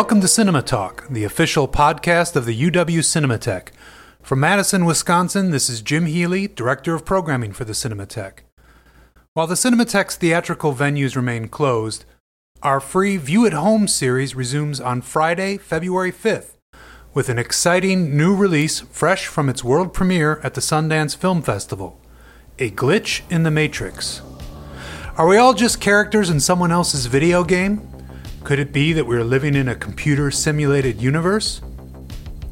Welcome to Cinema Talk, the official podcast of the UW Cinematheque. From Madison, Wisconsin, this is Jim Healy, Director of Programming for the Cinematheque. While the Cinematheque's theatrical venues remain closed, our free View at Home series resumes on Friday, February 5th, with an exciting new release fresh from its world premiere at the Sundance Film Festival A Glitch in the Matrix. Are we all just characters in someone else's video game? Could it be that we're living in a computer simulated universe?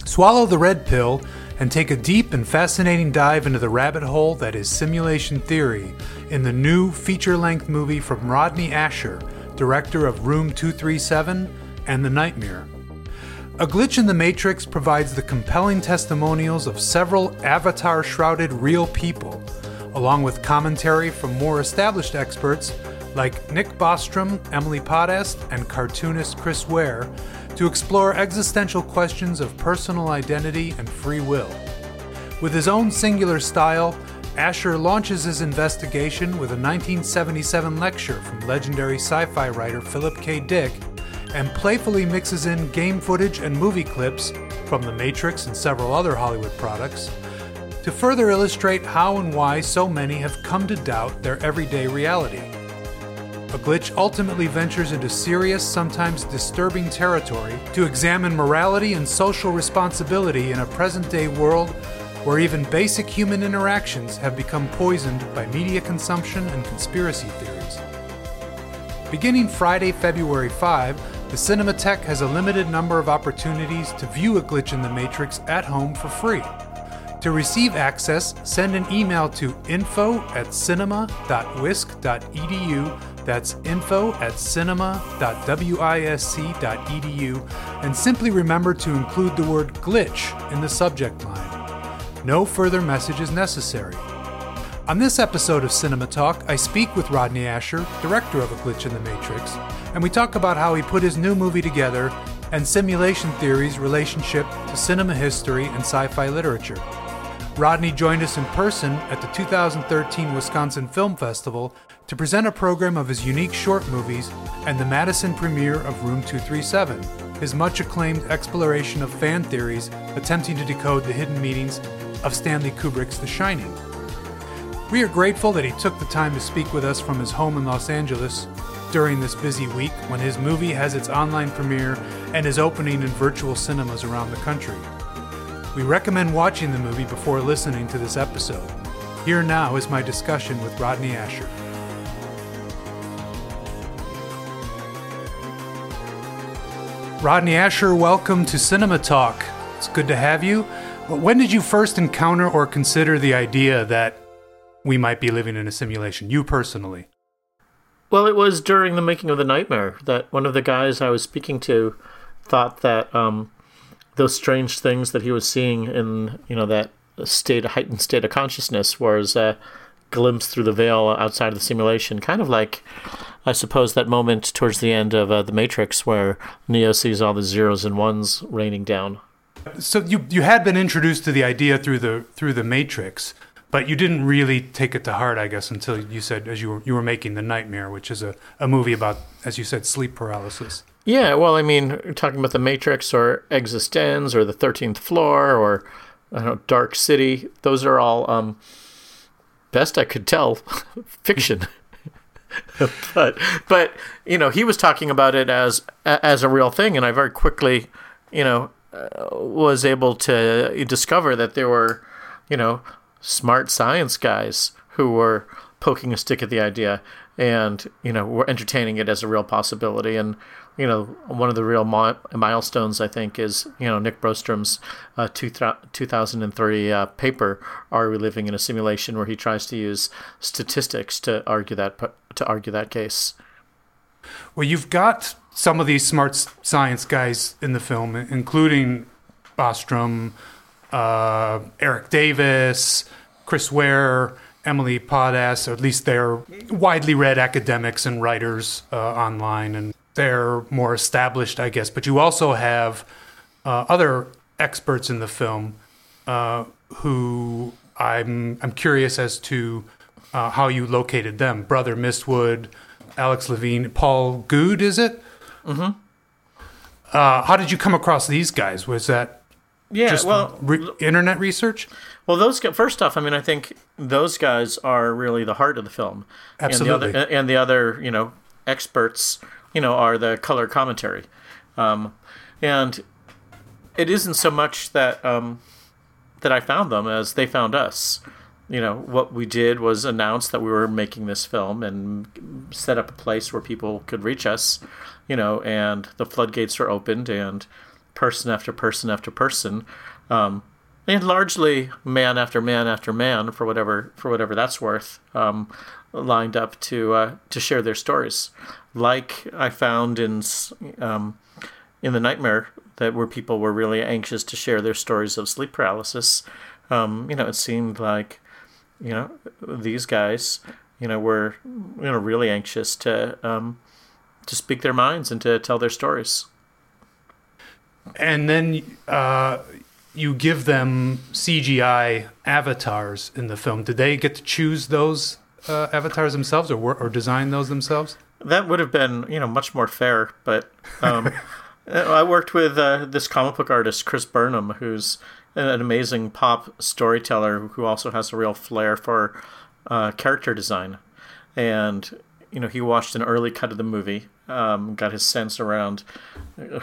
Swallow the red pill and take a deep and fascinating dive into the rabbit hole that is simulation theory in the new feature length movie from Rodney Ascher, director of Room 237 and The Nightmare. A Glitch in the Matrix provides the compelling testimonials of several avatar shrouded real people, along with commentary from more established experts like Nick Bostrom, Emily Pothast, and cartoonist Chris Ware to explore existential questions of personal identity and free will. With his own singular style, Ascher launches his investigation with a 1977 lecture from legendary sci fi writer Philip K. Dick and playfully mixes in game footage and movie clips from The Matrix and several other Hollywood products to further illustrate how and why so many have come to doubt their everyday reality. A Glitch ultimately ventures into serious, sometimes disturbing territory to examine morality and social responsibility in a present day world where even basic human interactions have become poisoned by media consumption and conspiracy theories. Beginning Friday, February 5, the Cinematheque has a limited number of opportunities to view A Glitch in the Matrix at home for free. To receive access, send an email to info at cinema.wisc.edu. That's info at cinema.wisc.edu. And simply remember to include the word glitch in the subject line. No further message is necessary. On this episode of Cinema Talk, I speak with Rodney Ascher, director of A Glitch in the Matrix, and we talk about how he put his new movie together and simulation theory's relationship to cinema history and sci fi literature. Rodney joined us in person at the 2013 Wisconsin Film Festival to present a program of his unique short movies and the Madison premiere of Room 237, his much acclaimed exploration of fan theories attempting to decode the hidden meanings of Stanley Kubrick's The Shining. We are grateful that he took the time to speak with us from his home in Los Angeles during this busy week when his movie has its online premiere and is opening in virtual cinemas around the country. We recommend watching the movie before listening to this episode. Here now is my discussion with Rodney Ascher. Rodney Ascher, welcome to Cinema Talk. It's good to have you. When did you first encounter or consider the idea that we might be living in a simulation, you personally? Well, it was during the making of The Nightmare that one of the guys I was speaking to thought that um, those strange things that he was seeing in you know that state heightened state of consciousness was a glimpse through the veil outside of the simulation. Kind of like i suppose that moment towards the end of uh, the matrix where neo sees all the zeros and ones raining down. So you you had been introduced to the idea through the through the matrix but you didn't really take it to heart i guess until you said as you were you were making the nightmare which is a, a movie about as you said sleep paralysis yeah, well, I mean, talking about the Matrix or eXistenZ or the Thirteenth Floor or I don't know, Dark City, those are all, um, best I could tell, fiction. but but you know, he was talking about it as as a real thing, and I very quickly, you know, uh, was able to discover that there were, you know, smart science guys who were poking a stick at the idea and you know were entertaining it as a real possibility and you know, one of the real mi- milestones, I think, is, you know, Nick Bostrom's uh, two th- 2003 uh, paper, Are We Living in a Simulation, where he tries to use statistics to argue that, to argue that case. Well, you've got some of these smart science guys in the film, including Bostrom, uh, Erik Davis, Chris Ware, Emily Pothast, or at least they're widely read academics and writers uh, online. And they're more established, I guess. But you also have uh, other experts in the film uh, who I'm I'm curious as to uh, how you located them. Brother Mystwood, Alex Levine, Paul Gude, is it? Mm-hmm. uh, how did you come across these guys? Was that Yeah, just well, re- internet research? Well, those first off, I mean, I think those guys are really the heart of the film, Absolutely. And the other, and the other you know, experts, you know, are the color commentary, um, and it isn't so much that um, that I found them as they found us. You know, what we did was announce that we were making this film and set up a place where people could reach us. You know, and the floodgates were opened, and person after person after person. Um, and largely man after man after man for whatever for whatever that's worth um, lined up to uh, to share their stories like I found in um, in the nightmare that where people were really anxious to share their stories of sleep paralysis um, you know it seemed like you know these guys you know were you know really anxious to um, to speak their minds and to tell their stories And then uh, you give them CGI avatars in the film. Did they get to choose those uh, avatars themselves, or or design those themselves? That would have been, you know, much more fair. But um, I worked with uh, this comic book artist, Chris Burnham, who's an amazing pop storyteller who also has a real flair for uh, character design. And you know, he watched an early cut of the movie, um, got his sense around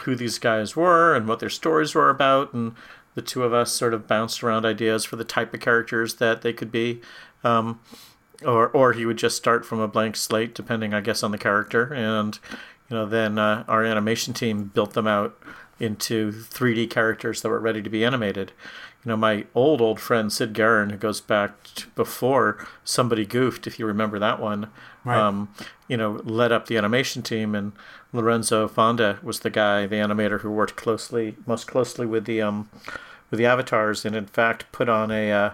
who these guys were and what their stories were about, and the two of us sort of bounced around ideas for the type of characters that they could be. Um, or or he would just start from a blank slate, depending, I guess, on the character, and you know, then uh, our animation team built them out into 3D characters that were ready to be animated. You know, my old old friend Syd Garon, who goes back to before somebody goofed, if you remember that one, Right. um, you know, led up the animation team, and Lorenzo Fonda was the guy, the animator who worked closely, most closely with the um, with the avatars, and in fact put on a uh,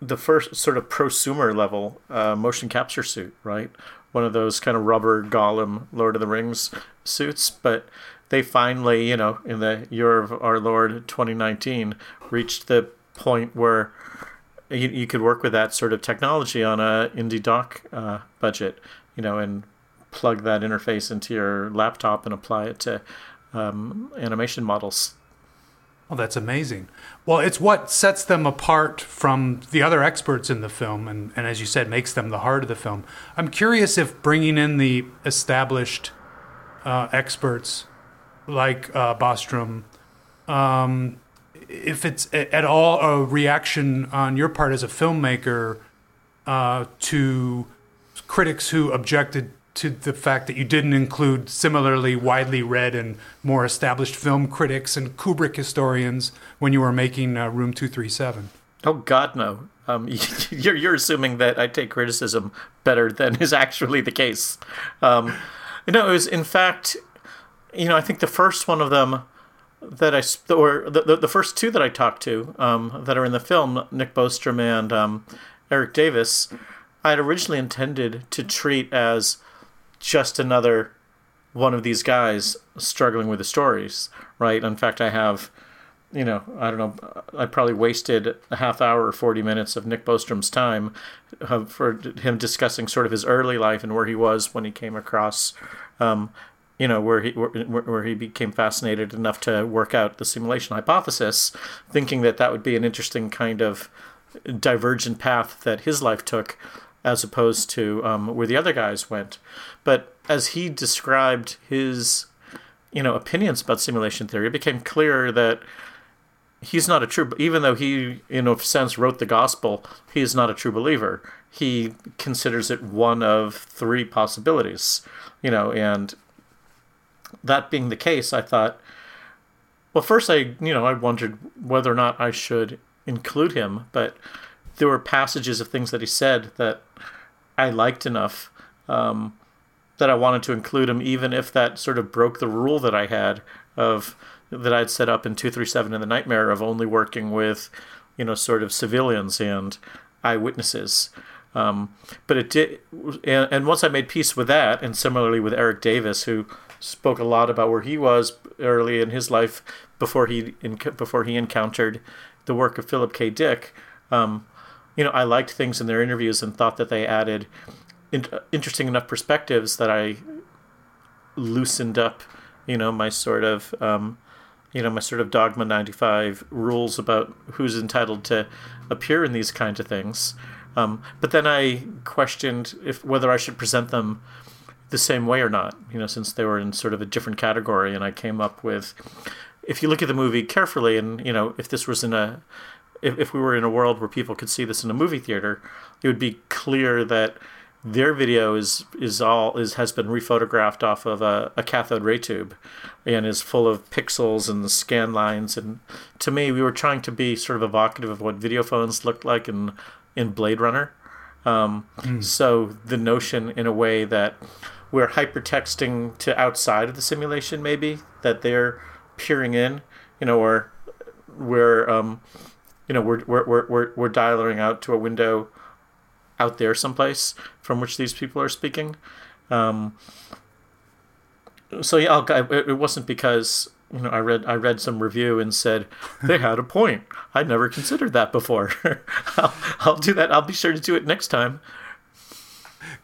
the first sort of prosumer level uh, motion capture suit, right? One of those kind of rubber golem Lord of the Rings suits, but they finally, you know, in the year of our Lord 2019, reached the point where you, you could work with that sort of technology on a indie doc uh, budget, you know, and plug that interface into your laptop and apply it to um, animation models. Oh, that's amazing. Well, it's what sets them apart from the other experts in the film, and, and as you said, makes them the heart of the film. I'm curious if bringing in the established uh, experts like uh, Bostrom, um, if it's at all a reaction on your part as a filmmaker uh, to critics who objected to the fact that you didn't include similarly widely read and more established film critics and Kubrick historians when you were making uh, Room 237. Oh God, no. Um, you're you're assuming that I take criticism better than is actually the case. Um, no, it was in fact, you know, I think the first one of them that I or the the, first two that I talked to um, that are in the film, Nick Bostrom and um, Erik Davis, I had originally intended to treat as just another one of these guys struggling with the stories, right? In fact, I have you know, I don't know, I probably wasted a half hour or 40 minutes of Nick Bostrom's time uh, for him discussing sort of his early life and where he was when he came across, um, you know, where he where, where he became fascinated enough to work out the simulation hypothesis, thinking that that would be an interesting kind of divergent path that his life took as opposed to um, where the other guys went. But as he described his, you know, opinions about simulation theory, it became clear that he's not a true even though he in a sense wrote the gospel he is not a true believer he considers it one of three possibilities you know and that being the case i thought well first i you know i wondered whether or not i should include him but there were passages of things that he said that i liked enough um, that i wanted to include him even if that sort of broke the rule that i had of that I'd set up in 237 in the Nightmare of only working with, you know, sort of civilians and eyewitnesses. Um, but it did, and, and once I made peace with that, and similarly with Erik Davis, who spoke a lot about where he was early in his life before he before he encountered the work of Philip K. Dick. Um, you know, I liked things in their interviews and thought that they added in, interesting enough perspectives that I loosened up you know, my sort of, um, you know, my sort of dogma 95 rules about who's entitled to appear in these kinds of things. Um, but then I questioned if whether I should present them the same way or not, you know, since they were in sort of a different category. And I came up with, if you look at the movie carefully, and you know, if this was in a, if, if we were in a world where people could see this in a movie theater, it would be clear that their video is is all is has been rephotographed off of a, a cathode ray tube and is full of pixels and scan lines and to me we were trying to be sort of evocative of what video phones looked like in in blade runner um, mm. so the notion in a way that we're hypertexting to outside of the simulation maybe that they're peering in you know or we're um, you know we're we're we're we're, we're dialing out to a window out there someplace from which these people are speaking. Um, so yeah, I'll, it, it wasn't because you know I read I read some review and said they had a point. I never considered that before. I'll, I'll, do that. I'll be sure to do it next time.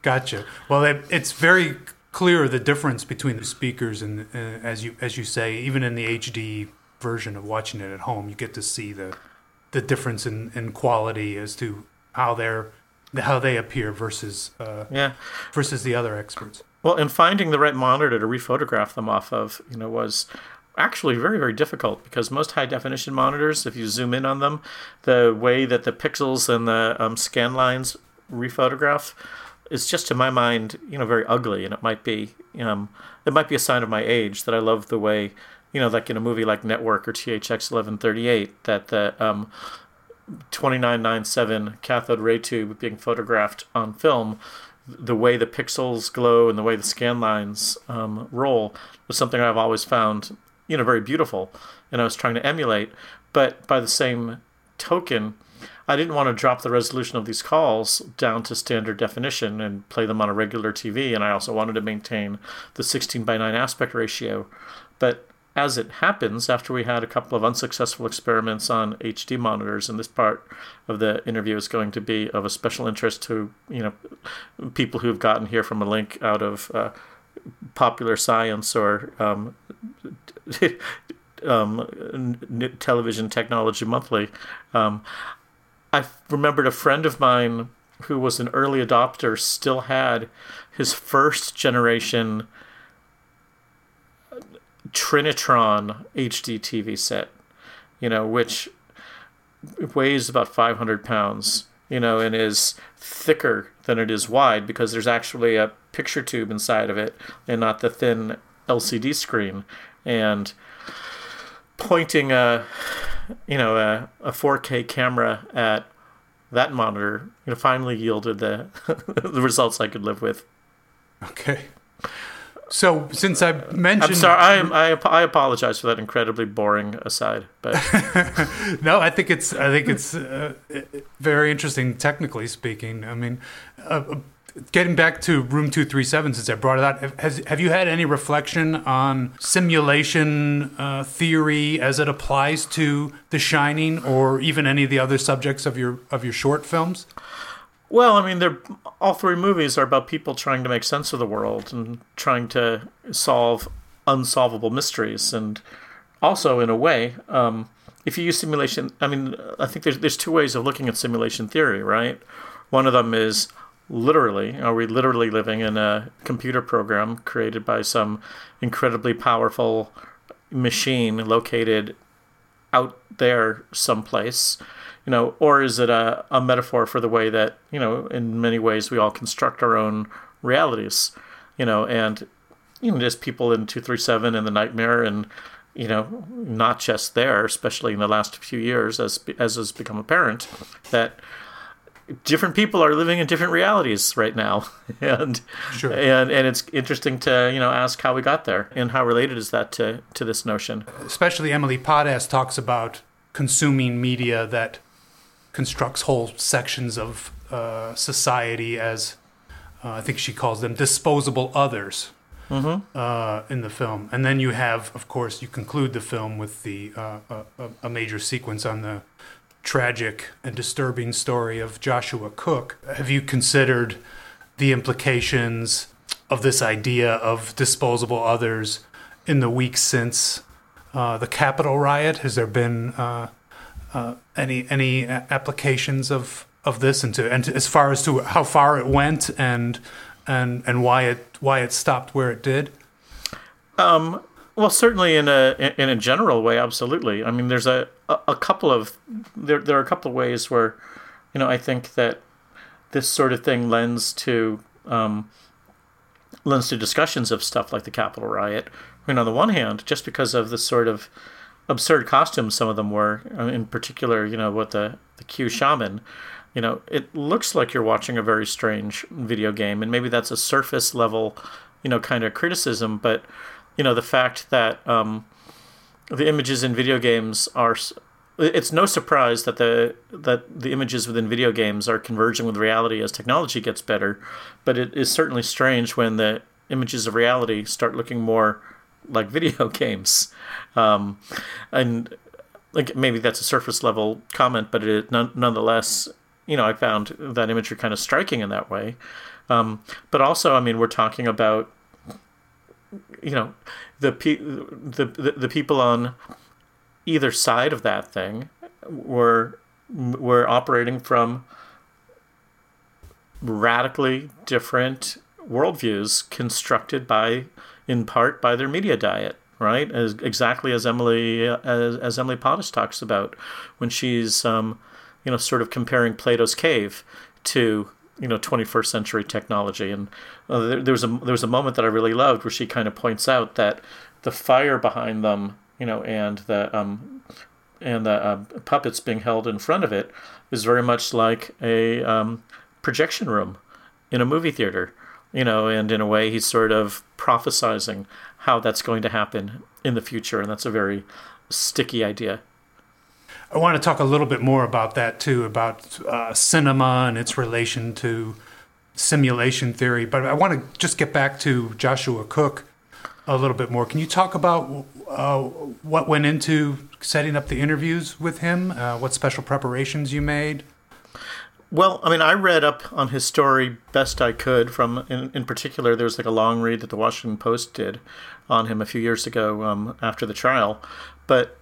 Gotcha. Well, it, it's very clear the difference between the speakers and uh, as you as you say, even in the HD version of watching it at home, you get to see the the difference in, in quality as to how they're how they appear versus uh, yeah versus the other experts. Well, and finding the right monitor to rephotograph them off of, you know, was actually very very difficult because most high definition monitors, if you zoom in on them, the way that the pixels and the um, scan lines rephotograph is just to my mind, you know, very ugly, and it might be um, it might be a sign of my age that I love the way. You know, like in a movie like Network or THX 1138, that the um, 2997 cathode ray tube being photographed on film, the way the pixels glow and the way the scan lines um, roll was something I've always found, you know, very beautiful, and I was trying to emulate. But by the same token, I didn't want to drop the resolution of these calls down to standard definition and play them on a regular TV, and I also wanted to maintain the 16 by 9 aspect ratio. But as it happens, after we had a couple of unsuccessful experiments on HD monitors, and this part of the interview is going to be of a special interest to you know people who've gotten here from a link out of uh, Popular Science or um, um, Television Technology Monthly. Um, I remembered a friend of mine who was an early adopter still had his first generation Trinitron HD TV set, you know, which weighs about 500 pounds, you know, and is thicker than it is wide because there's actually a picture tube inside of it and not the thin LCD screen. And pointing a, you know, a, a 4K camera at that monitor, you know, finally yielded the the results I could live with. Okay. So since I mentioned, I'm sorry, I, am, I, I apologize for that incredibly boring aside, but no, I think it's I think it's uh, very interesting technically speaking. I mean, getting back to Room Two Three Seven, since I brought it up, has have you had any reflection on simulation uh, theory as it applies to The Shining, or even any of the other subjects of your of your short films? Well, I mean, they're all three movies are about people trying to make sense of the world and trying to solve unsolvable mysteries, and also in a way, um, if you use simulation, I mean, I think there's there's two ways of looking at simulation theory, right? One of them is literally, are we literally living in a computer program created by some incredibly powerful machine located out there someplace? you know, or is it a, a metaphor for the way that, you know, in many ways we all construct our own realities, you know, and, you know, just people in 237 and the nightmare and, you know, not just there, especially in the last few years, as, as has become apparent, that different people are living in different realities right now and sure. and and it's interesting to you know ask how we got there and how related is that to to this notion especially emily Pothast talks about consuming media that constructs whole sections of uh, society as uh, I think she calls them disposable others mm-hmm. uh, in the film. And then you have, of course, you conclude the film with the uh, a, a, major sequence on the tragic and disturbing story of Joshua Cooke. Have you considered the implications of this idea of disposable others in the weeks since uh, the Capitol riot? Has there been uh, uh, any any applications of of this, and to and to, as far as to how far it went, and and and why it why it stopped where it did? Um, well, certainly in a in a general way, absolutely. I mean, there's a a couple of there there are a couple of ways where, you know, I think that this sort of thing lends to um, lends to discussions of stuff like the Capitol riot. I mean, on the one hand, just because of the sort of absurd costumes some of them were, uh, in particular, you know, what the the Q shaman, you know, it looks like you're watching a very strange video game, and maybe that's a surface level, you know, kind of criticism, but you know the fact that um, the images in video games are it's no surprise that the that the images within video games are converging with reality as technology gets better, but it is certainly strange when the images of reality start looking more like video games, um, and like maybe that's a surface level comment, but it none, nonetheless, you know, I found that imagery kind of striking in that way. Um, but also, I mean, we're talking about you know the, pe- the the the people on either side of that thing were were operating from radically different worldviews constructed by in part by their media diet right? As exactly as emily as, as emily Pothast talks about when she's um, you know sort of comparing plato's cave to you know 21st century technology. And uh, there, there, was a there was a moment that I really loved where she kind of points out that the fire behind them you know and the um and the uh, puppets being held in front of it is very much like a um, projection room in a movie theater you know and in a way he's sort of prophesizing how that's going to happen in the future. And that's a very sticky idea I want to talk a little bit more about that too, about uh, cinema and its relation to simulation theory. But I want to just get back to Joshua Cooke a little bit more. Can you talk about uh, what went into setting up the interviews with him? Uh, what special preparations you made? Well, I mean, I read up on his story best I could. From in, in particular, there was like a long read that the Washington Post did on him a few years ago um, after the trial. But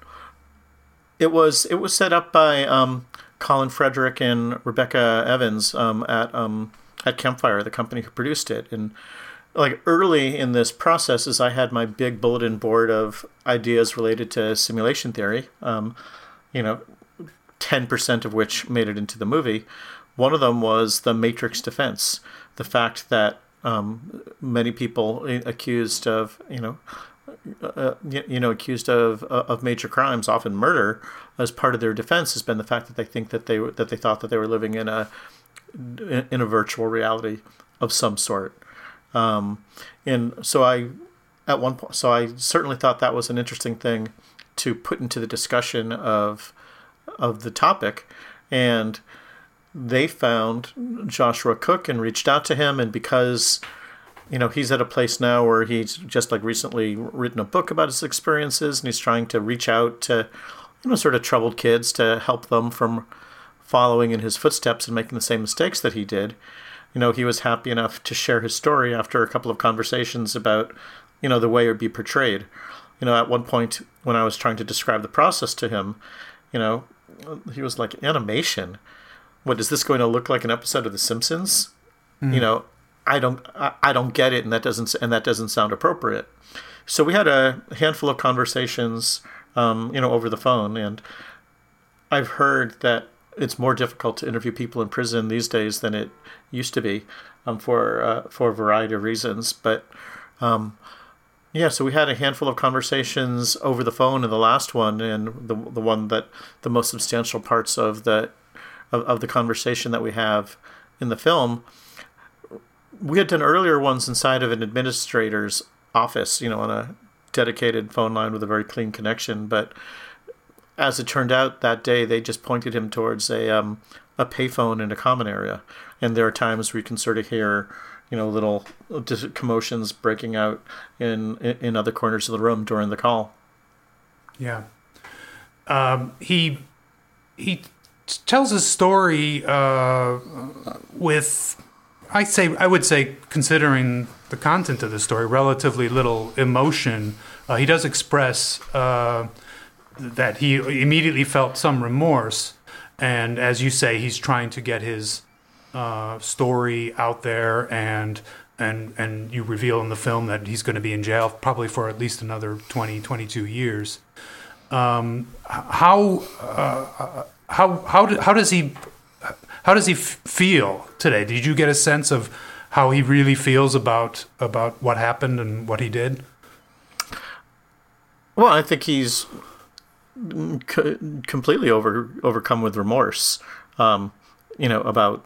it was it was set up by um, Colin Frederick and Rebecca Evans um, at um, at Campfire, the company who produced it. And like early in this process, as I had my big bulletin board of ideas related to simulation theory, um, you know, ten percent of which made it into the movie. One of them was the Matrix defense, the fact that um, many people accused of you know uh, you know, accused of uh, of major crimes, often murder, as part of their defense has been the fact that they think that they that they thought that they were living in a in a virtual reality of some sort. Um, and so I, at one point, so I certainly thought that was an interesting thing to put into the discussion of of the topic, and they found Joshua Cooke and reached out to him, and because you know, he's at a place now where he's just like recently written a book about his experiences and he's trying to reach out to, you know, sort of troubled kids to help them from following in his footsteps and making the same mistakes that he did. You know, he was happy enough to share his story after a couple of conversations about, you know, the way it would be portrayed. You know, at one point when I was trying to describe the process to him, you know, he was like, animation? What, is this going to look like an episode of The Simpsons? Mm. You know, I don't I don't get it, and that doesn't and that doesn't sound appropriate. So we had a handful of conversations, um, you know, over the phone, and I've heard that it's more difficult to interview people in prison these days than it used to be, um, for uh, for a variety of reasons. But um, yeah, so we had a handful of conversations over the phone in the last one, and the the one that the most substantial parts of the of, of the conversation that we have in the film we had done earlier ones inside of an administrator's office, you know, on a dedicated phone line with a very clean connection. But as it turned out, that day they just pointed him towards a um, a payphone in a common area, and there are times where you can sort of hear, you know, little commotions breaking out in in other corners of the room during the call. Yeah, um, he he tells a story uh, with I say I would say considering the content of the story, relatively little emotion. Uh, he does express uh, that he immediately felt some remorse, and as you say, he's trying to get his uh, story out there, and and and you reveal in the film that he's going to be in jail probably for at least another 20, 22 years. Um, how uh, how how do, how does he how does he f- feel today? Did you get a sense of how he really feels about about what happened and what he did? Well, I think he's completely over overcome with remorse. Um, you know about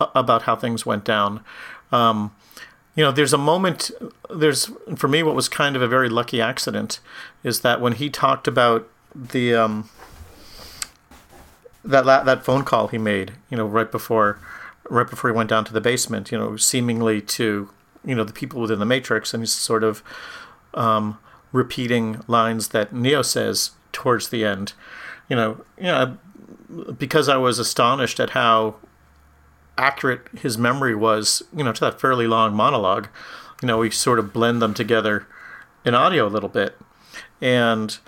about how things went down. Um, you know, there's a moment. There's for me, what was kind of a very lucky accident is that when he talked about the um, that that phone call he made, you know, right before right before he went down to the basement, you know, seemingly to you know the people within the Matrix, and he's sort of um, repeating lines that Neo says towards the end. You know, you know, because I was astonished at how accurate his memory was, you know, to that fairly long monologue. You know, we sort of blend them together in audio a little bit, and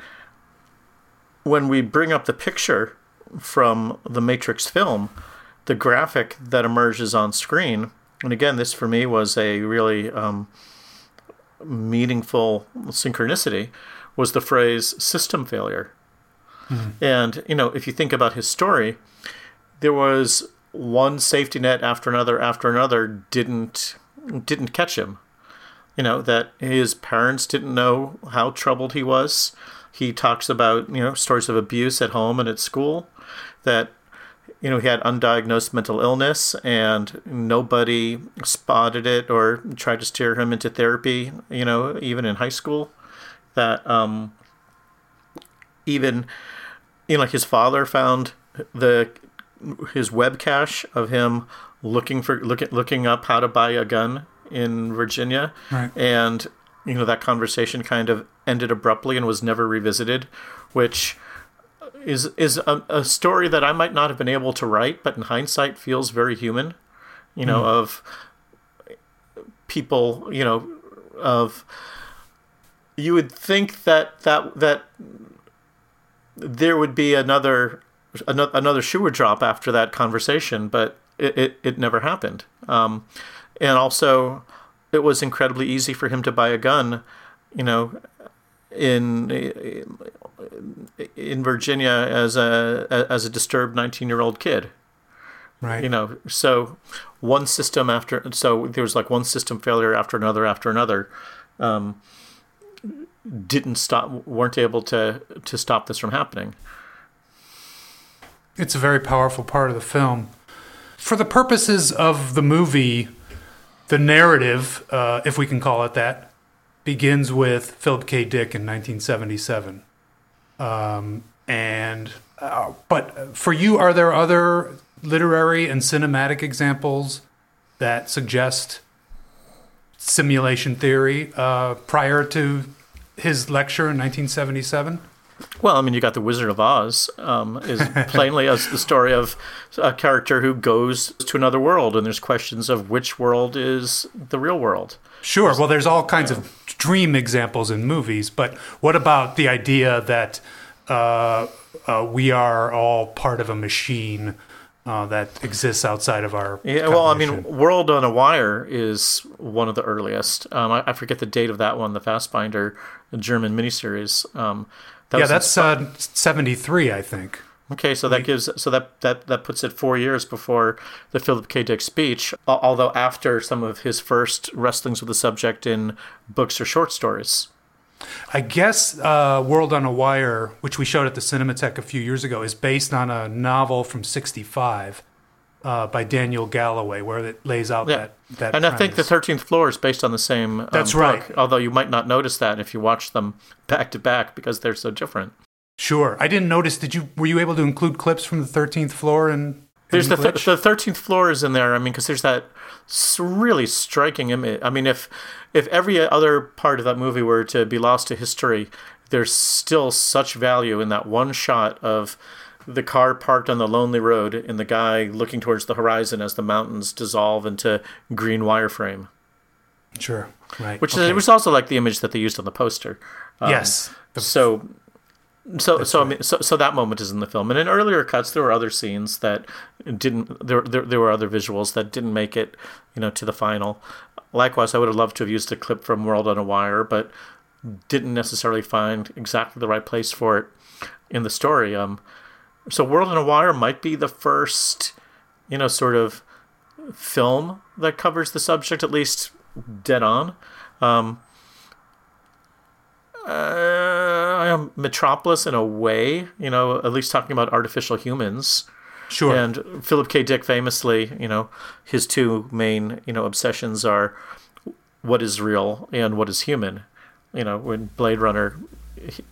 when we bring up the picture from the Matrix film, the graphic that emerges on screen, and again, this for me was a really um, meaningful synchronicity, was the phrase system failure. Mm-hmm. And, you know, if you think about his story, there was one safety net after another after another didn't didn't catch him. You know, that his parents didn't know how troubled he was. He talks about, you know, stories of abuse at home and at school that you know he had undiagnosed mental illness and nobody spotted it or tried to steer him into therapy you know even in high school that um even you know like his father found the his web cache of him looking for looking looking up how to buy a gun in Virginia right. and you know that conversation kind of ended abruptly and was never revisited which is is a, a, story that I might not have been able to write, but in hindsight feels very human. You know, mm. of people. You know, of you would think that that that there would be another another shoe would drop after that conversation, but it, it, it never happened. Um, and also, it was incredibly easy for him to buy a gun. You know, in in Virginia as a as a disturbed 19 year old kid. Right. You know, so one system after so there was like one system failure after another after another. Um, didn't stop weren't able to to stop this from happening. It's a very powerful part of the film. For the purposes of the movie, the narrative, uh, if we can call it that, begins with Philip K. Dick in 1977. Um, and uh, but for you, are there other literary and cinematic examples that suggest simulation theory uh, prior to his lecture in 1977? Well, I mean, you got the Wizard of Oz um, is plainly as the story of a character who goes to another world, and there's questions of which world is the real world. Sure. Well, there's all kinds of dream examples in movies, but what about the idea that uh, uh, we are all part of a machine uh, that exists outside of our. Yeah, well, I mean, World on a Wire is one of the earliest. Um, I, I, forget the date of that one, the Fassbinder German miniseries. Um, that yeah, that's uh, 73, I think. Okay, so that gives so that, that that puts it four years before the Philip K. Dick speech. Although after some of his first wrestlings with the subject in books or short stories. I guess uh, World on a Wire, which we showed at the Cinematheque a few years ago, is based on a novel from '65 uh, by Daniel Galouye, where it lays out yeah. that that. And premise. I think the Thirteenth Floor is based on the same. Um, That's right. Book, although you might not notice that if you watch them back to back because they're so different. Sure, I didn't notice. Did you? Were you able to include clips from the Thirteenth Floor and? There's the th- the thirteenth floor is in there. I mean, because there's that really striking image. I mean, if if every other part of that movie were to be lost to history, there's still such value in that one shot of the car parked on the lonely road and the guy looking towards the horizon as the mountains dissolve into green wireframe. Sure. Right. Which okay. is, was also like the image that they used on the poster. Um, yes. The- So, so, so, I mean, so, so that moment is in the film, and in earlier cuts, there were other scenes that didn't. There, there, there were other visuals that didn't make it, you know, to the final. Likewise, I would have loved to have used a clip from World on a Wire, but didn't necessarily find exactly the right place for it in the story. Um, so World on a Wire might be the first, you know, sort of film that covers the subject at least dead on. Um, uh, I am Metropolis in a way, you know, at least talking about artificial humans. sure. And Philip K. Dick famously, you know, his two main, you know, obsessions are what is real and what is human. You know, when Blade Runner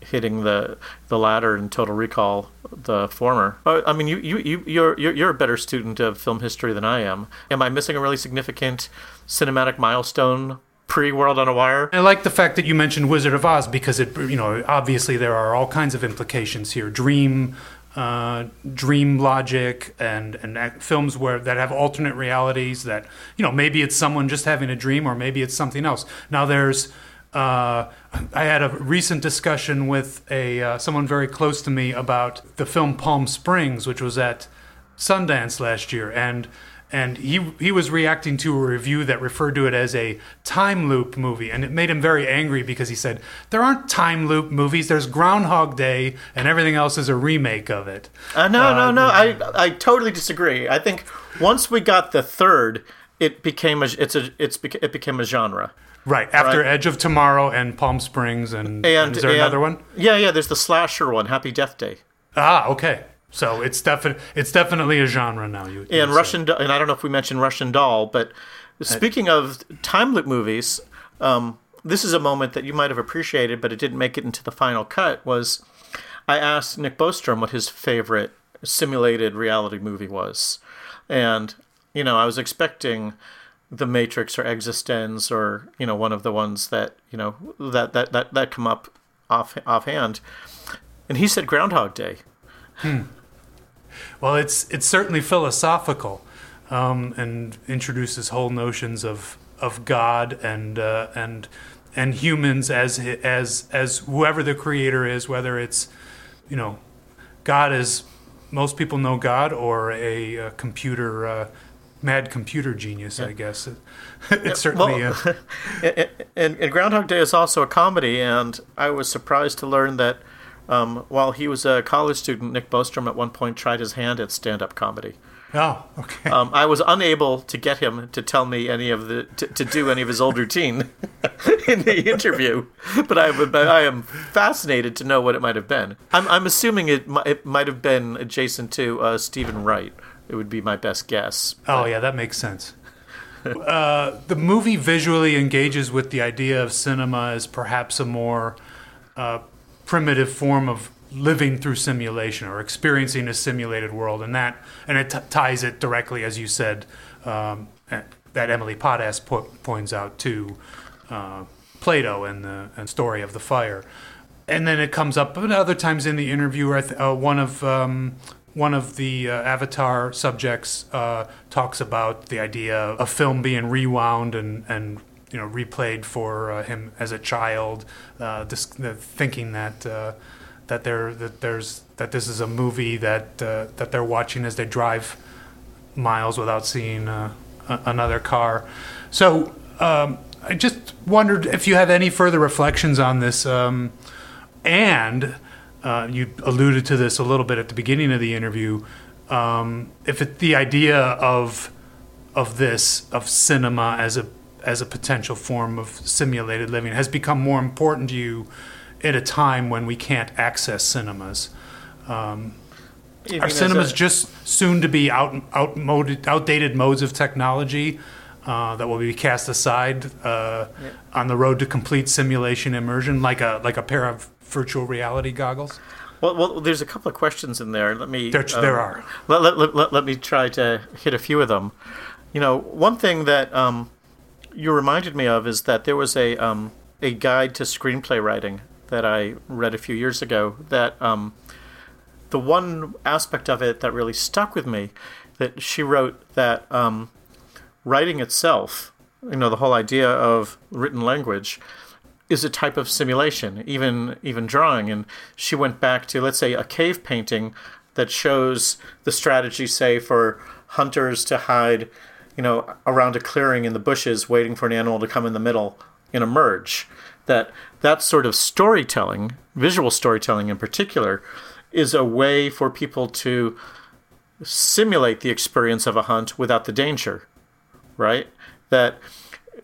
hitting the the latter and Total Recall, the former. I mean, you you you you're you're you're a better student of film history than I am. Am I missing a really significant cinematic milestone pre World on a Wire? I like the fact that you mentioned Wizard of Oz because it, you know, obviously there are all kinds of implications here. Dream, uh, dream logic, and and films where that have alternate realities. That you know, maybe it's someone just having a dream, or maybe it's something else. Now there's. Uh, I had a recent discussion with a uh, someone very close to me about the film Palm Springs, which was at Sundance last year, and and he he was reacting to a review that referred to it as a time loop movie, and it made him very angry because he said there aren't time loop movies. There's Groundhog Day, and everything else is a remake of it. Uh, no, no, no. I I totally disagree. I think once we got the third, it became a it's a it's it became a genre. Right after Right. Edge of Tomorrow and Palm Springs, and, And is there and- another one? Yeah, yeah. There's the slasher one, Happy Death Day, Ah, okay. So it's definitely it's definitely a genre now. You, and. Russian. And I don't know if we mentioned Russian Doll, but speaking of time loop movies, um, this is a moment that you might have appreciated, but it didn't make it into the final cut. Was I asked Nick Bostrom what his favorite simulated reality movie was, and you know I was expecting the Matrix or eXistenZ or you know one of the ones that you know that that that, that come up off offhand, and he said Groundhog Day. Well, it's it's certainly philosophical, um, and introduces whole notions of of God and uh, and and humans as as as whoever the creator is, whether it's you know God as most people know God or a, uh computer uh, mad computer genius, I guess. It, it's certainly well- and, and, and Groundhog Day is also a comedy, and I was surprised to learn that um, while he was a college student, Nick Bostrom at one point tried his hand at stand-up comedy. oh okay. Um, I was unable to get him to tell me any of the to, to do any of his old routine in the interview, but I would, I am fascinated to know what it might have been. I'm, I'm assuming it it might have been adjacent to uh, Steven Wright. It would be my best guess. Oh yeah, that makes sense. uh, the movie visually engages with the idea of cinema as perhaps a more uh, primitive form of living through simulation or experiencing a simulated world, and that and it t- ties it directly, as you said, um, eh, that Emily Pothast po- points out to uh, Plato and the and story of the fire, and then it comes up at other times in the interview. Th- uh, one of um, one of the uh, Avatar subjects uh, talks about the idea of a film being rewound and, and you know replayed for uh, him as a child, uh, this, the, thinking that uh, that there that there's that this is a movie that uh, that they're watching as they drive miles without seeing uh, a- another car. So um, I just wondered if you have any further reflections on this. Um, and uh, you alluded to this a little bit at the beginning of the interview. Um, if it, the idea of of this of cinema as a as a potential form of simulated living has become more important to you at a time when we can't access cinemas. Um, You are mean as cinemas a- just soon to be out, outmoded, outdated modes of technology uh, that will be cast aside uh, on the road to complete simulation immersion, like a like a pair of virtual reality goggles? Well, well, there's a couple of questions in there. Let me. There, there are. Let, let, let, let, let me try to hit a few of them. You know, one thing that um, you reminded me of is that there was a um, a guide to screenplay writing that I read a few years ago. That um, the one aspect of it that really stuck with me that she wrote that um, writing itself, you know, the whole idea of written language is a type of simulation, even even drawing. And she went back to let's say a cave painting that shows the strategy, say, for hunters to hide, you know, around a clearing in the bushes, waiting for an animal to come in the middle and emerge. That that sort of storytelling, visual storytelling in particular, is a way for people to simulate the experience of a hunt without the danger, right? That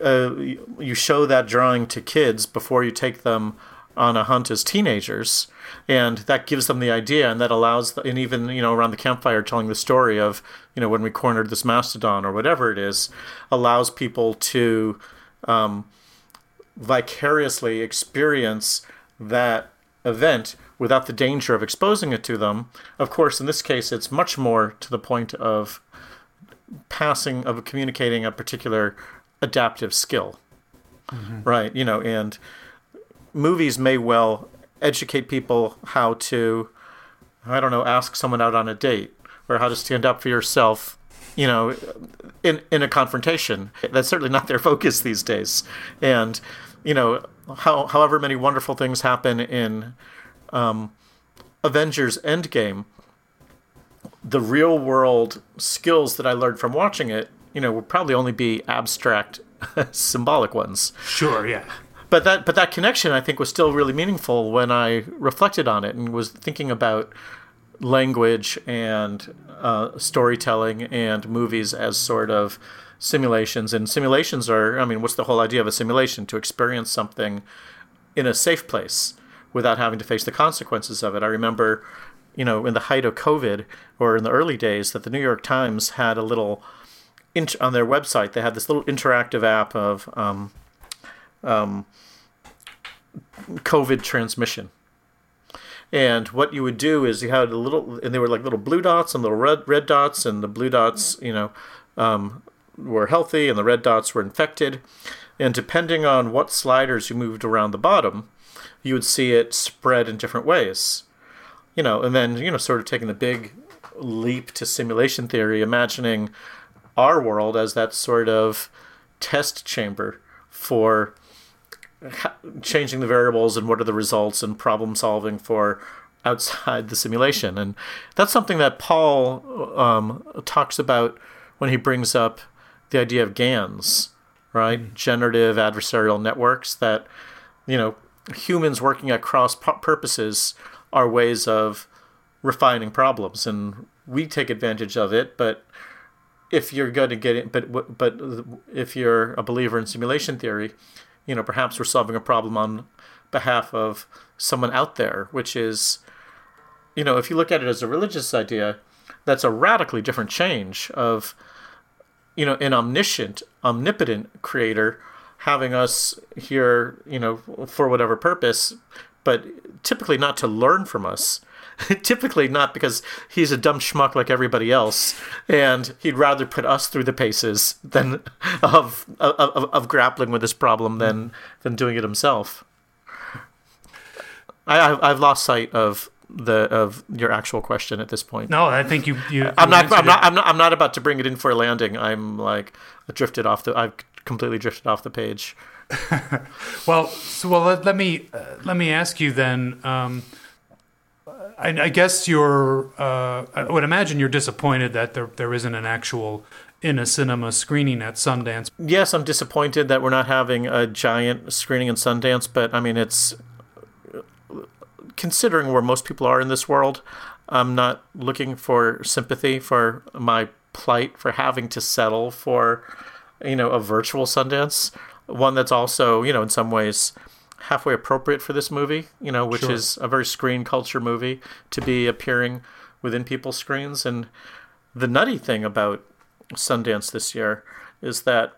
uh, you show that drawing to kids before you take them on a hunt as teenagers and that gives them the idea and that allows and even you know around the campfire telling the story of you know when we cornered this mastodon or whatever it is allows people to um, vicariously experience that event without the danger of exposing it to them of course in this case it's much more to the point of passing of communicating a particular adaptive skill mm-hmm. right you know and movies may well educate people how to, I don't know, ask someone out on a date or how to stand up for yourself, you know, in in a confrontation. That's certainly not their focus these days. And you know, how, however many wonderful things happen in um, Avengers Endgame, the real world skills that I learned from watching it, you know, will probably only be abstract, symbolic ones. Sure, yeah but that but that connection I think was still really meaningful when I reflected on it and was thinking about language and uh, storytelling and movies as sort of simulations. And simulations are I mean what's the whole idea of a simulation? To experience something in a safe place without having to face the consequences of it. I remember you know in the height of covid or in the early days that the New York Times had a little on their website they had this little interactive app of um, um, COVID transmission. And what you would do is you had a little, and they were like little blue dots and little red red dots, and the blue dots, you know, um, were healthy, and the red dots were infected. And depending on what sliders you moved around the bottom, you would see it spread in different ways. You know, and then you know, sort of taking the big leap to simulation theory, imagining our world as that sort of test chamber for changing the variables and what are the results and problem solving for outside the simulation. And that's something that Paul um, talks about when he brings up the idea of GANs, right? Mm-hmm. Generative adversarial networks that, you know, humans working at cross purposes are ways of refining problems. And we take advantage of it, but if you're going to get it, but but if you're a believer in simulation theory, you know, perhaps we're solving a problem on behalf of someone out there, which is, you know, if you look at it as a religious idea, that's a radically different change of, you know, an omniscient, omnipotent creator having us here, you know, for whatever purpose, but typically not to learn from us, typically not because he's a dumb schmuck like everybody else, and he'd rather put us through the paces than of of, of grappling with this problem than than doing it himself. I, I've lost sight of the of your actual question at this point. No, I think you. you I'm not. I'm not, I'm not. I'm not about to bring it in for a landing. I'm like drifted off the. I've completely drifted off the page. well, so well, let, let me uh, let me ask you then. Um, I, I guess you're. Uh, I would imagine you're disappointed that there there isn't an actual in a cinema screening at Sundance. Yes, I'm disappointed that we're not having a giant screening in Sundance, but I mean it's considering where most people are in this world. I'm not looking for sympathy for my plight for having to settle for you know a virtual Sundance, one that's also you know in some ways halfway appropriate for this movie, you know, which sure. is a very screen culture movie to be appearing within people's screens. And the nutty thing about Sundance this year is that,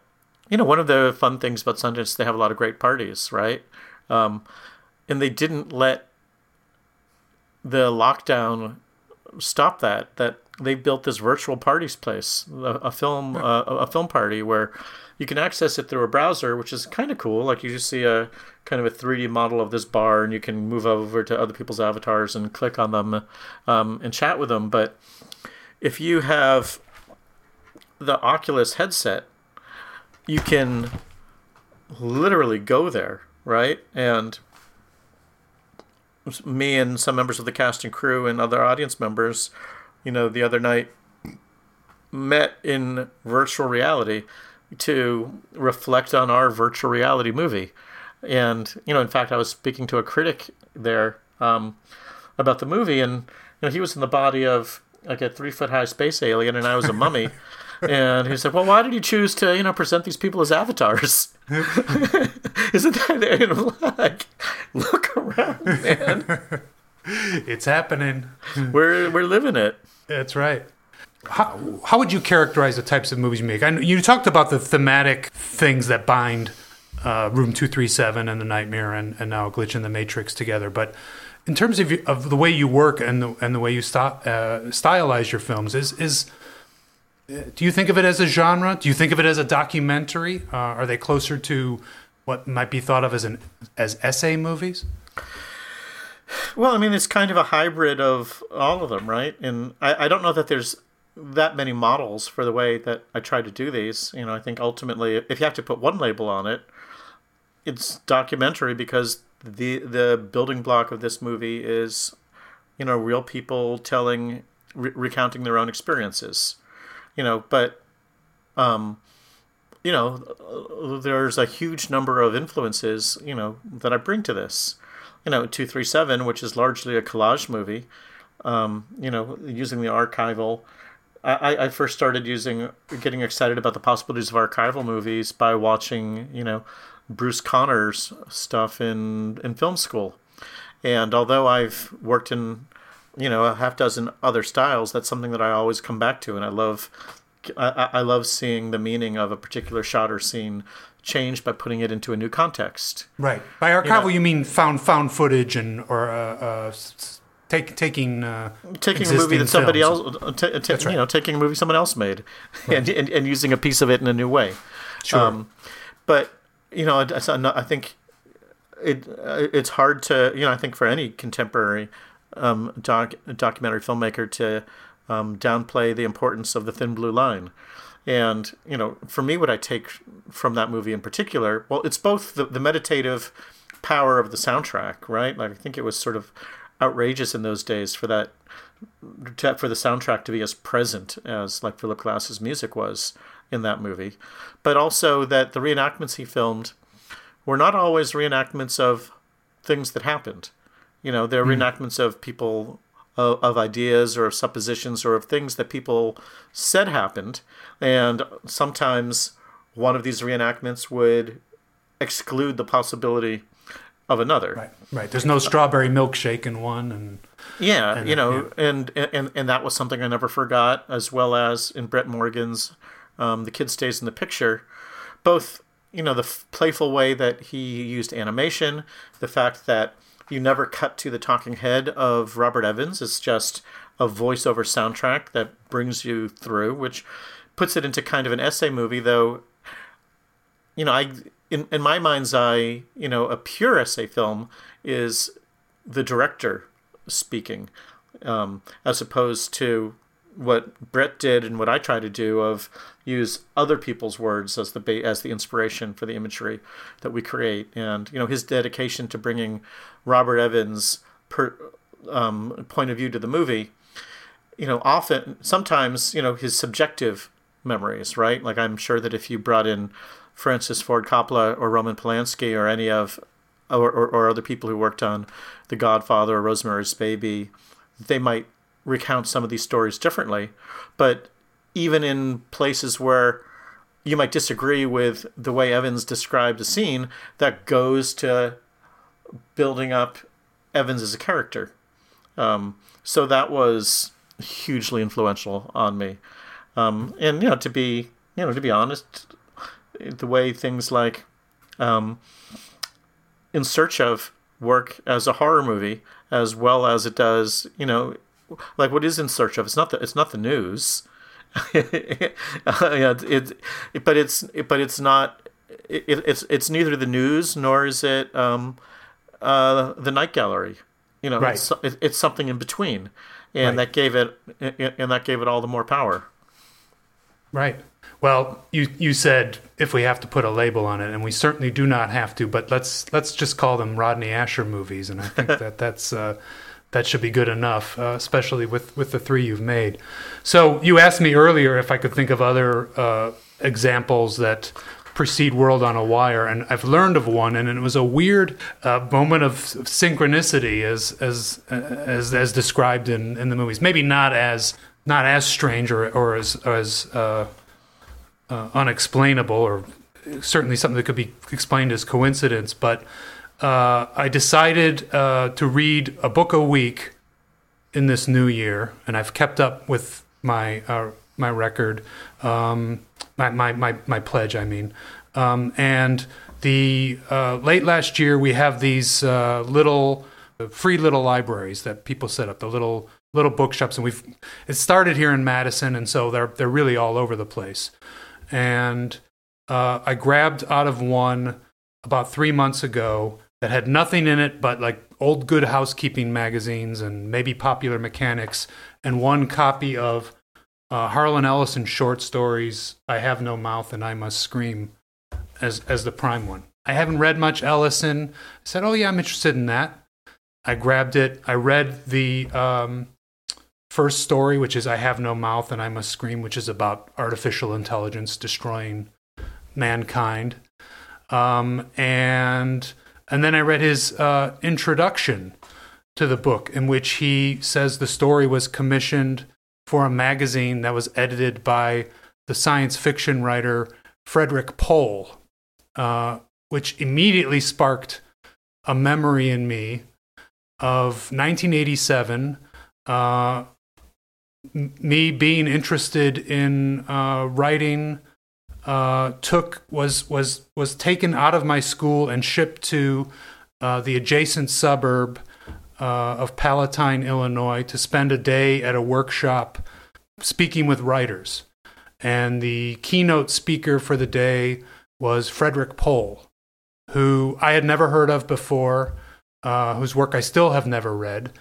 you know, one of the fun things about Sundance, they have a lot of great parties, right? Um, and they didn't let the lockdown stop that. That they built this virtual parties place, a, a film, uh, a film party where you can access it through a browser, which is kind of cool. Like you just see a kind of a 3D model of this bar, and you can move over to other people's avatars and click on them um, and chat with them. But if you have the Oculus headset, you can literally go there, right? And me and some members of the cast and crew and other audience members, you know, the other night met in virtual reality to reflect on our virtual reality movie. And, you know, in fact, I was speaking to a critic there um, about the movie, and you know, he was in the body of like a three foot high space alien, and I was a mummy. and he said, "Well, why did you choose to, you know, present these people as avatars? Isn't that you know, like, look around, man? It's happening. We're we're living it." That's right. How, how would you characterize the types of movies you make? I you talked about the thematic things that bind uh, Room 237 and The Nightmare and, and now Glitch in the Matrix together, but in terms of, of the way you work and the, and the way you st- uh, stylize your films, is, is do you think of it as a genre? Do you think of it as a documentary? Uh, are they closer to what might be thought of as an as essay movies? Well, I mean, it's kind of a hybrid of all of them, right? And I, I don't know that there's that many models for the way that I try to do these. You know, I think ultimately, if you have to put one label on it, it's documentary because the the building block of this movie is, you know, real people telling, re- recounting their own experiences. You know, but, um, you know, there's a huge number of influences, you know, that I bring to this. You know, two three seven, which is largely a collage movie. Um, you know, using the archival I, I first started using getting excited about the possibilities of archival movies by watching you know Bruce Conner's stuff in in film school, and although I've worked in you know a half dozen other styles, that's something that I always come back to, and I love I, I love seeing the meaning of a particular shot or scene changed by putting it into a new context. Right. By archival, you, know, you mean found found footage and or uh, uh, Take, taking uh, taking a movie that somebody films. else, uh, t- t- right. you know, taking a movie someone else made, right. and, and, and using a piece of it in a new way. Sure. Um, but you know, I, I think it it's hard to you know I think for any contemporary um, doc, documentary filmmaker to um, downplay the importance of the thin blue line. And you know, for me, what I take from that movie in particular, well, it's both the, the meditative power of the soundtrack, right? Like I think it was sort of outrageous in those days for that for the soundtrack to be as present as like Philip Glass's music was in that movie, but also that the reenactments he filmed were not always reenactments of things that happened. You know, they're mm. reenactments of people of, of, ideas or of suppositions or of things that people said happened, and sometimes one of these reenactments would exclude the possibility of another. Right. Right. There's no strawberry milkshake in one, and yeah, and, you know, yeah. And, and and that was something I never forgot, as well as in Brett Morgen's um, "The Kid Stays in the Picture," both you know the f- playful way that he used animation, the fact that you never cut to the talking head of Robert Evans. It's just a voiceover soundtrack that brings you through, which puts it into kind of an essay movie, though. You know, I in, in my mind's eye, you know, a pure essay film is the director speaking, um, as opposed to what Brett did and what I try to do of use other people's words as the ba- as the inspiration for the imagery that we create, and you know his dedication to bringing Robert Evans' per, um, point of view to the movie. You know, often sometimes you know his subjective memories, right? Like I'm sure that if you brought in Francis Ford Coppola or Roman Polanski or any of or, or, or, other people who worked on The Godfather or Rosemary's Baby, they might recount some of these stories differently. But even in places where you might disagree with the way Evans described a scene, that goes to building up Evans as a character. Um, so that was hugely influential on me. Um, and you know, to be you know, to be honest, the way things like um, In Search of work as a horror movie as well as it does, you know, like what is In Search of? It's not the it's not the news. yeah, it, it, but it's but it's not it, it's it's neither the news nor is it um, uh, the night gallery. You know, Right. it's, it- it's something in between, and Right. that gave it and that gave it all the more power. Right. Well, you you said if we have to put a label on it, and we certainly do not have to. But let's let's just call them Rodney Ascher movies, and I think that that's uh, that should be good enough, uh, especially with with the three you've made. So you asked me earlier if I could think of other uh, examples that precede World on a Wire, and I've learned of one, and it was a weird uh, moment of synchronicity, as as as as described in in the movies. Maybe not as not as strange or or as as uh, uh, unexplainable, or certainly something that could be explained as coincidence. But uh, I decided uh, to read a book a week in this new year, and I've kept up with my uh, my record, um, my, my my my pledge. I mean, um, and the uh, late last year we have these uh, little uh, free little libraries that people set up, the little little bookshops, and we've it started here in Madison, and so they're they're really all over the place. And I grabbed out of one about three months ago that had nothing in it but like old good housekeeping magazines and maybe popular mechanics and one copy of uh, harlan ellison short stories i have no mouth and i must scream as as the prime one. I haven't read much ellison. I said oh yeah i'm interested in that. I grabbed it. I read the um, first story which is i have no mouth and i must scream which is about artificial intelligence destroying mankind. Um, and and then I read his uh, introduction to the book, in which he says the story was commissioned for a magazine that was edited by the science fiction writer Frederick Pohl, uh, which immediately sparked a memory in me of 1987. Uh, m- me being interested in uh, writing uh, took was was was taken out of my school and shipped to uh, the adjacent suburb uh, of Palatine, Illinois, to spend a day at a workshop speaking with writers. And the keynote speaker for the day was Frederick Pohl, who I had never heard of before, uh, whose work I still have never read.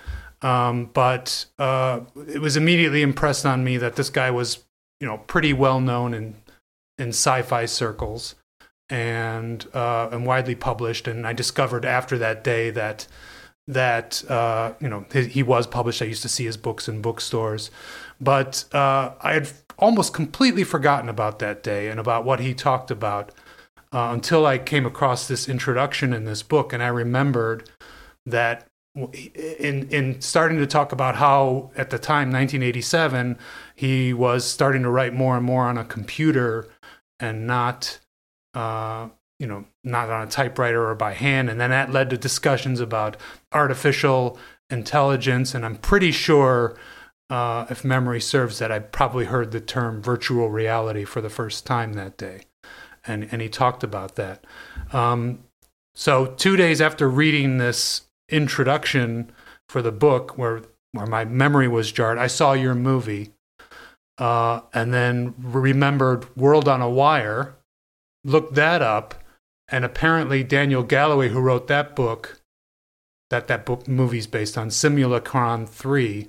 Um, but uh, it was immediately impressed on me that this guy was, you know, pretty well known in in sci-fi circles and uh, and widely published. And I discovered after that day that that uh, you know he, he was published. I used to see his books in bookstores, but uh, I had almost completely forgotten about that day and about what he talked about uh, until I came across this introduction in this book, and I remembered that in in starting to talk about how at the time 1987 he was starting to write more and more on a computer and not uh, you know not on a typewriter or by hand. And then that led to discussions about artificial intelligence. And i'm pretty sure uh, if memory serves that i probably heard the term virtual reality for the first time that day. And and he talked about that. Um, so two days after reading this introduction for the book where where my memory was jarred i saw your movie uh, and then remembered world on a wire looked that up and apparently Daniel Galouye who wrote that book that that book movie's based on simulacron 3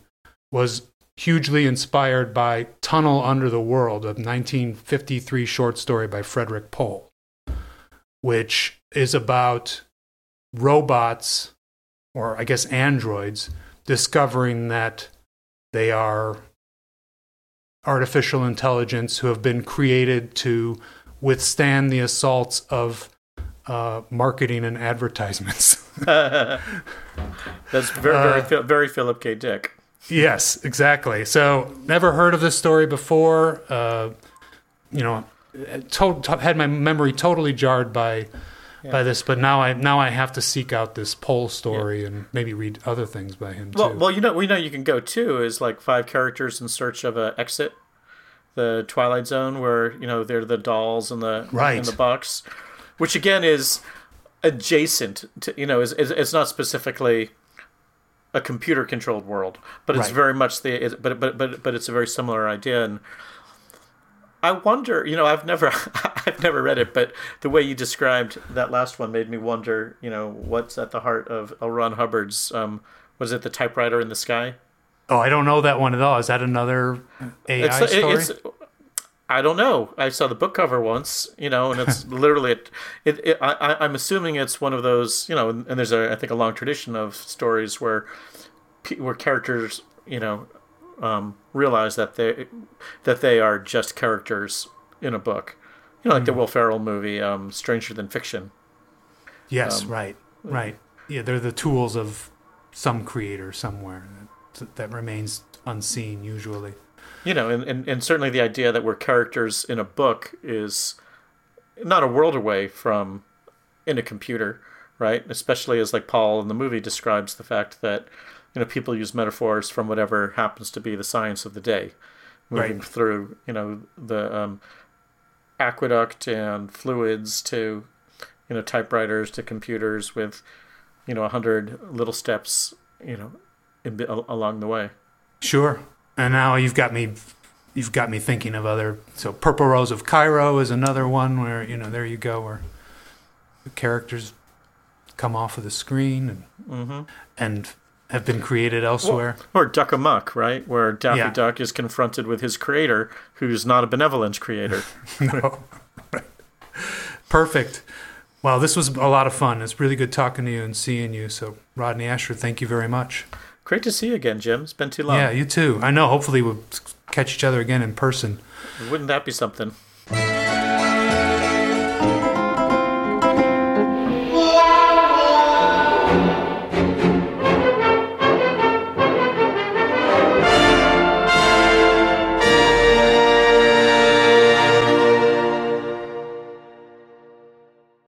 was hugely inspired by tunnel under the world a 1953 short story by frederick pohl which is about robots or I guess androids, discovering that they are artificial intelligence who have been created to withstand the assaults of uh, marketing and advertisements. That's very very Uh, very Philip K. Dick. yes, exactly. So, never heard of this story before. Uh, you know, to- to- had my memory totally jarred by by this, but now I now I have to seek out this Pohl story and maybe read other things by him Well, too. well, you know, we know you can go too is like five characters in search of a exit, the Twilight Zone, where you know they're the dolls and the Right. and the box, which again is adjacent to you know is, is it's not specifically a computer controlled world, but it's Right. very much the but but but but it's a very similar idea and. I wonder. You know, I've never, I've never read it, but the way you described that last one made me wonder. You know, what's at the heart of L. Ron Hubbard's? Um, was it the typewriter in the sky? Oh, I don't know that one at all. Is that another AI It's, story? it's, I don't know. I saw the book cover once, you know, and it's literally it. it, it I, I- I'm assuming it's one of those, you know, and, and there's a I think a long tradition of stories where where characters, you know, um, realize that they that they are just characters in a book. You know, like the Will Ferrell movie, um, Stranger Than Fiction. yes, right, right. Yeah, they're the tools of some creator somewhere that, that remains unseen usually. you know, and, and, and certainly the idea that we're characters in a book is not a world away from in a computer, right? Especially as like Paul in the movie describes the fact that you know people use metaphors from whatever happens to be the science of the day, moving Right. through you know the um, aqueduct and fluids to you know typewriters to computers with you know a hundred little steps you know in, al- along the way. Sure. And now you've got me you've got me thinking of other so Purple Rose of Cairo is another one where, you know, there you go where the characters come off of the screen and and have been created elsewhere. Or Duck Amuck, right? Where Daffy Yeah. Duck is confronted with his creator, who's not a benevolent creator. no. Perfect. Well, this was a lot of fun. It's really good talking to you and seeing you. So, Rodney Ascher, thank you very much. Great to see you again, Jim. It's been too long. Yeah, you too. I know. Hopefully, we'll catch each other again in person. Wouldn't that be something?